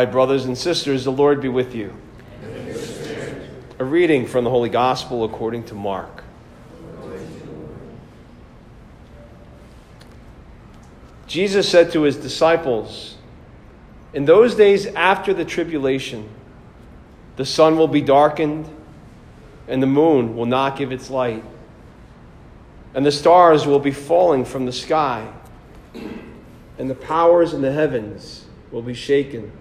My brothers and sisters, the Lord be with you. A reading from the Holy Gospel according to Mark. Jesus said to his disciples, In those days after the tribulation, the sun will be darkened, and the moon will not give its light, and the stars will be falling from the sky, and the powers in the heavens will be shaken.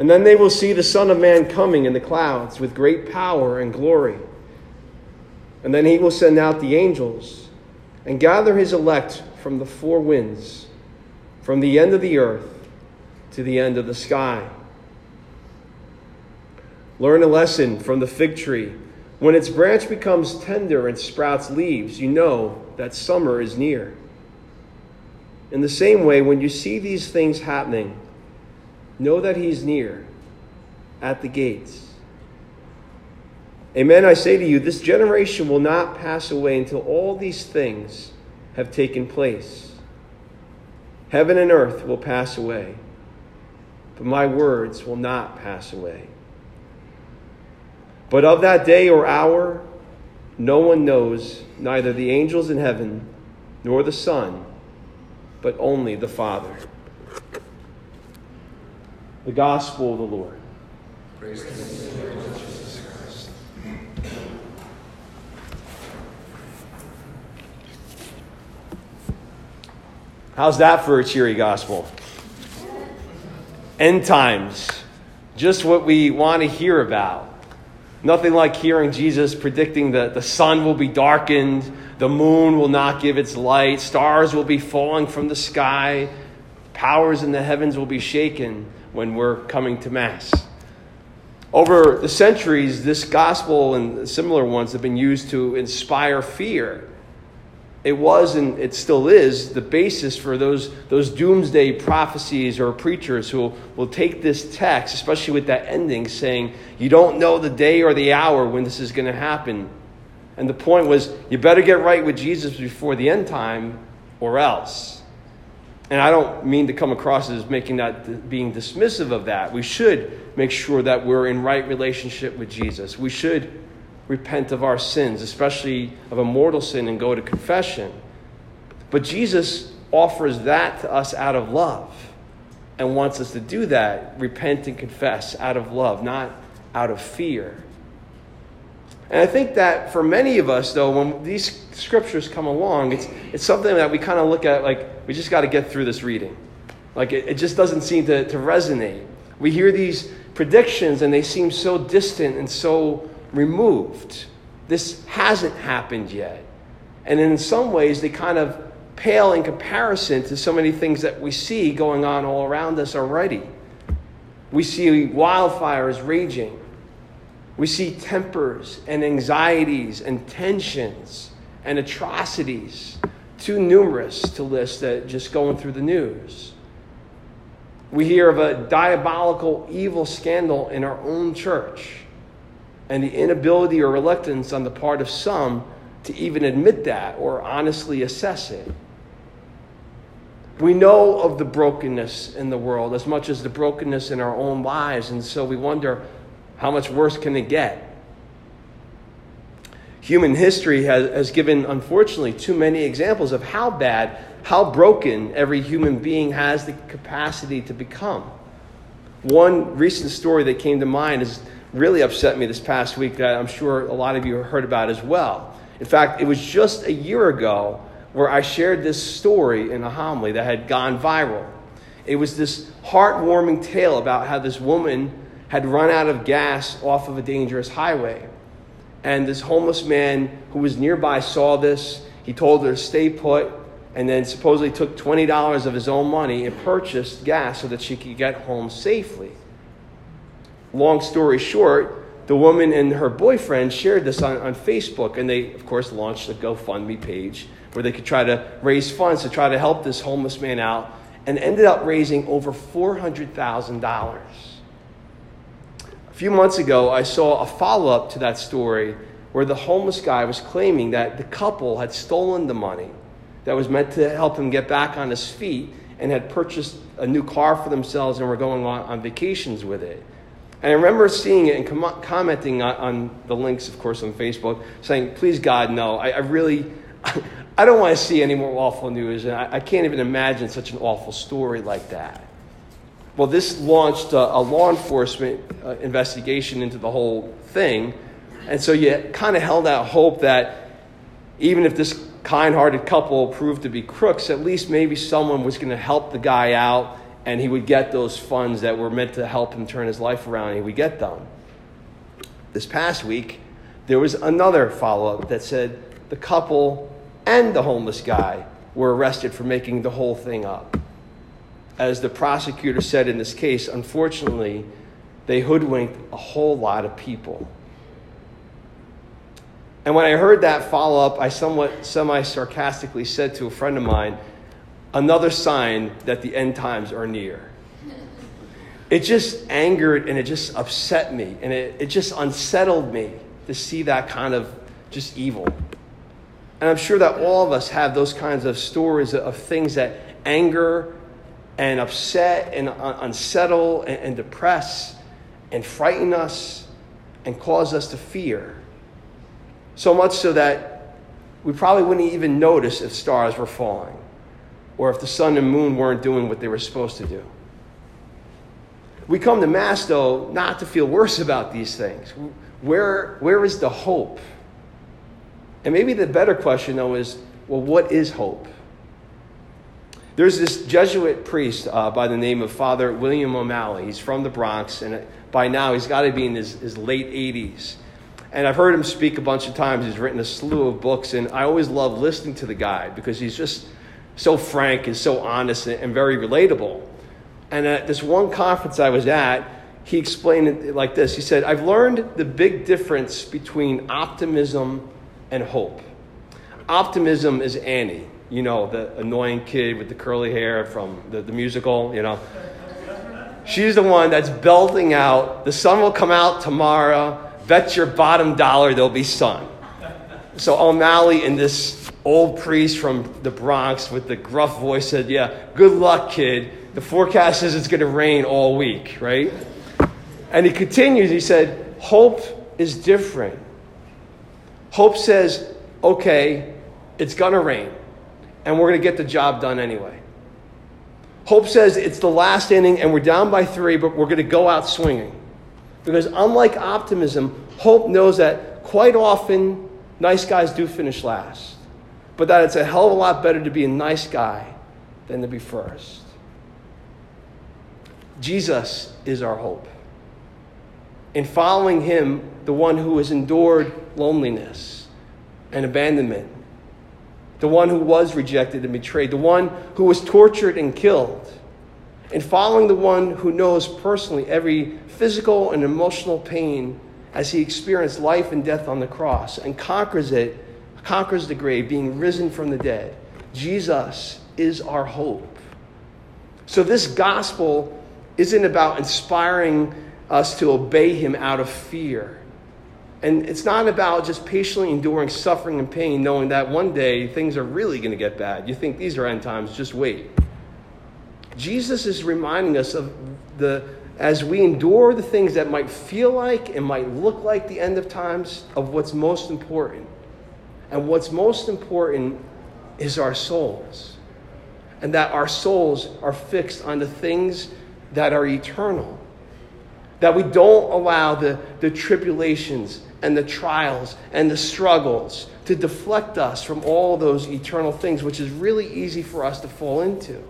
And then they will see the Son of Man coming in the clouds with great power and glory. And then he will send out the angels and gather his elect from the four winds, from the end of the earth to the end of the sky. Learn a lesson from the fig tree. When its branch becomes tender and sprouts leaves, you know that summer is near. In the same way, when you see these things happening, know that he's near at the gates. Amen, I say to you, this generation will not pass away until all these things have taken place. Heaven and earth will pass away, but my words will not pass away. But of that day or hour, no one knows, neither the angels in heaven nor the Son, but only the Father. The Gospel of the Lord. Praise Jesus Christ. How's that for a cheery gospel? End times. Just what we want to hear about. Nothing like hearing Jesus predicting that the sun will be darkened, the moon will not give its light, stars will be falling from the sky, powers in the heavens will be shaken when we're coming to Mass. Over the centuries, this gospel and similar ones have been used to inspire fear. It was and it still is the basis for those, those doomsday prophecies or preachers who will, take this text, especially with that ending, saying, You don't know the day or the hour when this is going to happen. And the point was, you better get right with Jesus before the end time, or else. And I don't mean to come across as making that being dismissive of that. We should make sure that we're in right relationship with Jesus. We should repent of our sins, especially of a mortal sin, and go to confession. But Jesus offers that to us out of love and wants us to do that, repent and confess out of love, not out of fear. And I think that for many of us, though, when these scriptures come along, it's, it's something that we kind of look at like, we just got to get through this reading. Like, it, it just doesn't seem to, to resonate. We hear these predictions and they seem so distant and so removed. This hasn't happened yet. And in some ways, they kind of pale in comparison to so many things that we see going on all around us already. We see wildfires raging. We see tempers and anxieties and tensions and atrocities, too numerous to list that just going through the news. We hear of a diabolical, evil scandal in our own church and the inability or reluctance on the part of some to even admit that or honestly assess it. We know of the brokenness in the world as much as the brokenness in our own lives, and so we wonder how much worse can it get? Human history has, has given, unfortunately, too many examples of how bad, how broken every human being has the capacity to become. One recent story that came to mind has really upset me this past week that I'm sure a lot of you heard about as well. In fact, it was just a year ago where I shared this story in a homily that had gone viral. It was this heartwarming tale about how this woman had run out of gas off of a dangerous highway. And this homeless man who was nearby saw this. He told her to stay put and then supposedly took $20 of his own money and purchased gas so that she could get home safely. Long story short, the woman and her boyfriend shared this on, on Facebook, and they, of course, launched a GoFundMe page where they could try to raise funds to try to help this homeless man out and ended up raising over $400,000 few months ago, I saw a follow up to that story where the homeless guy was claiming that the couple had stolen the money that was meant to help him get back on his feet and had purchased a new car for themselves and were going on, on vacations with it. And I remember seeing it and com- commenting on, on, the links, of course, on Facebook, saying, please, God, no. I, I really, I don't want to see any more awful news. And I, I, can't even imagine such an awful story like that. Well, this launched a, a law enforcement uh, investigation into the whole thing. And so you kind of held out hope that even if this kind hearted couple proved to be crooks, at least maybe someone was going to help the guy out and he would get those funds that were meant to help him turn his life around, and he would get them. This past week, there was another follow up that said the couple and the homeless guy were arrested for making the whole thing up. As the prosecutor said in this case, unfortunately, they hoodwinked a whole lot of people. And when I heard that follow up, I somewhat semi sarcastically said to a friend of mine, another sign that the end times are near. It just angered and it just upset me and it, it just unsettled me to see that kind of just evil. And I'm sure that all of us have those kinds of stories of things that anger and upset and unsettle and, and depress and frighten us and cause us to fear. So much so that we probably wouldn't even notice if stars were falling or if the sun and moon weren't doing what they were supposed to do. We come to Mass, though, not to feel worse about these things. Where, where is the hope? And maybe the better question, though, is well, what is hope? There's this Jesuit priest uh, by the name of Father William O'Malley. He's from the Bronx, and by now he's got to be in his, his late 80s. And I've heard him speak a bunch of times. He's written a slew of books, and I always love listening to the guy because he's just so frank and so honest and very relatable. And at this one conference I was at, he explained it like this He said, I've learned the big difference between optimism and hope. Optimism is Annie, you know, the annoying kid with the curly hair from the, the musical, you know. She's the one that's belting out, the sun will come out tomorrow, bet your bottom dollar there'll be sun. So O'Malley in this old priest from the Bronx with the gruff voice said, Yeah, good luck, kid. The forecast says it's going to rain all week, right? And he continues, he said, Hope is different. Hope says, Okay, it's going to rain, and we're going to get the job done anyway. Hope says it's the last inning and we're down by three, but we're going to go out swinging. Because unlike optimism, hope knows that quite often nice guys do finish last but that it's a hell of a lot better to be a nice guy than to be first. Jesus is our hope. In following him, the one who has endured loneliness and abandonment, the one who was rejected and betrayed, the one who was tortured and killed, and following the one who knows personally every physical and emotional pain as he experienced life and death on the cross and conquers it conquers the grave, being risen from the dead. Jesus is our hope. So, this gospel isn't about inspiring us to obey him out of fear. And it's not about just patiently enduring suffering and pain, knowing that one day things are really going to get bad. You think these are end times, just wait. Jesus is reminding us of the, as we endure the things that might feel like and might look like the end of times, of what's most important. And what's most important is our souls. And that our souls are fixed on the things that are eternal. That we don't allow the, the tribulations and the trials and the struggles to deflect us from all those eternal things, which is really easy for us to fall into.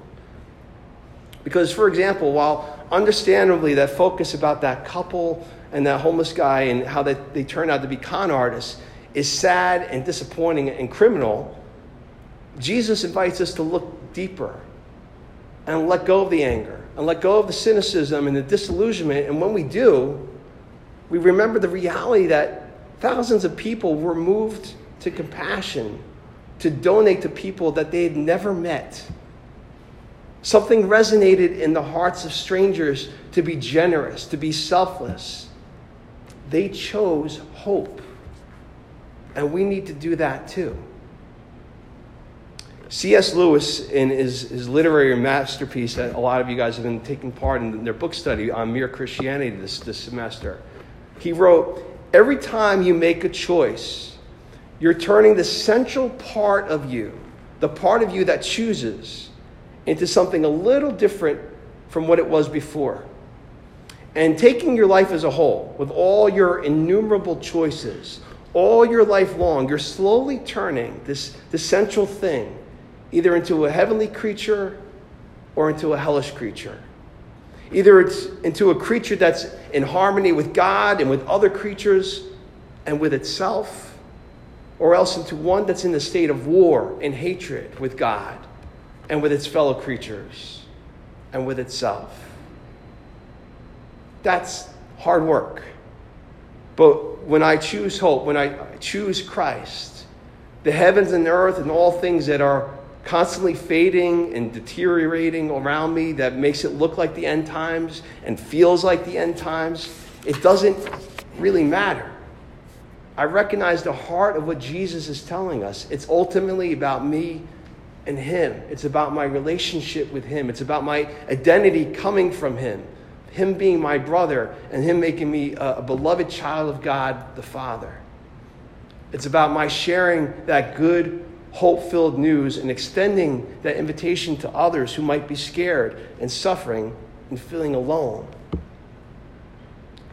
Because, for example, while understandably that focus about that couple and that homeless guy and how they, they turn out to be con artists is sad and disappointing and criminal, Jesus invites us to look deeper and let go of the anger and let go of the cynicism and the disillusionment. And when we do, we remember the reality that thousands of people were moved to compassion to donate to people that they had never met. Something resonated in the hearts of strangers to be generous, to be selfless. They chose hope. And we need to do that too. C.S. Lewis, in his, his literary masterpiece that a lot of you guys have been taking part in their book study on mere Christianity this, this semester, he wrote, Every time you make a choice, you're turning the central part of you, the part of you that chooses, into something a little different from what it was before. And taking your life as a whole, with all your innumerable choices, all your life long, you're slowly turning this, this central thing either into a heavenly creature or into a hellish creature. Either it's into a creature that's in harmony with God and with other creatures and with itself, or else into one that's in the state of war and hatred with God and with its fellow creatures and with itself. That's hard work. But when I choose hope, when I choose Christ, the heavens and the earth and all things that are constantly fading and deteriorating around me that makes it look like the end times and feels like the end times, it doesn't really matter. I recognize the heart of what Jesus is telling us. It's ultimately about me and Him, it's about my relationship with Him, it's about my identity coming from Him. Him being my brother and Him making me a, beloved child of God the Father. It's about my sharing that good hope filled news and extending that invitation to others who might be scared and suffering and feeling alone.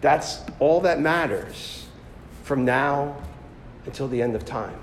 That's all that matters from now until the end of time.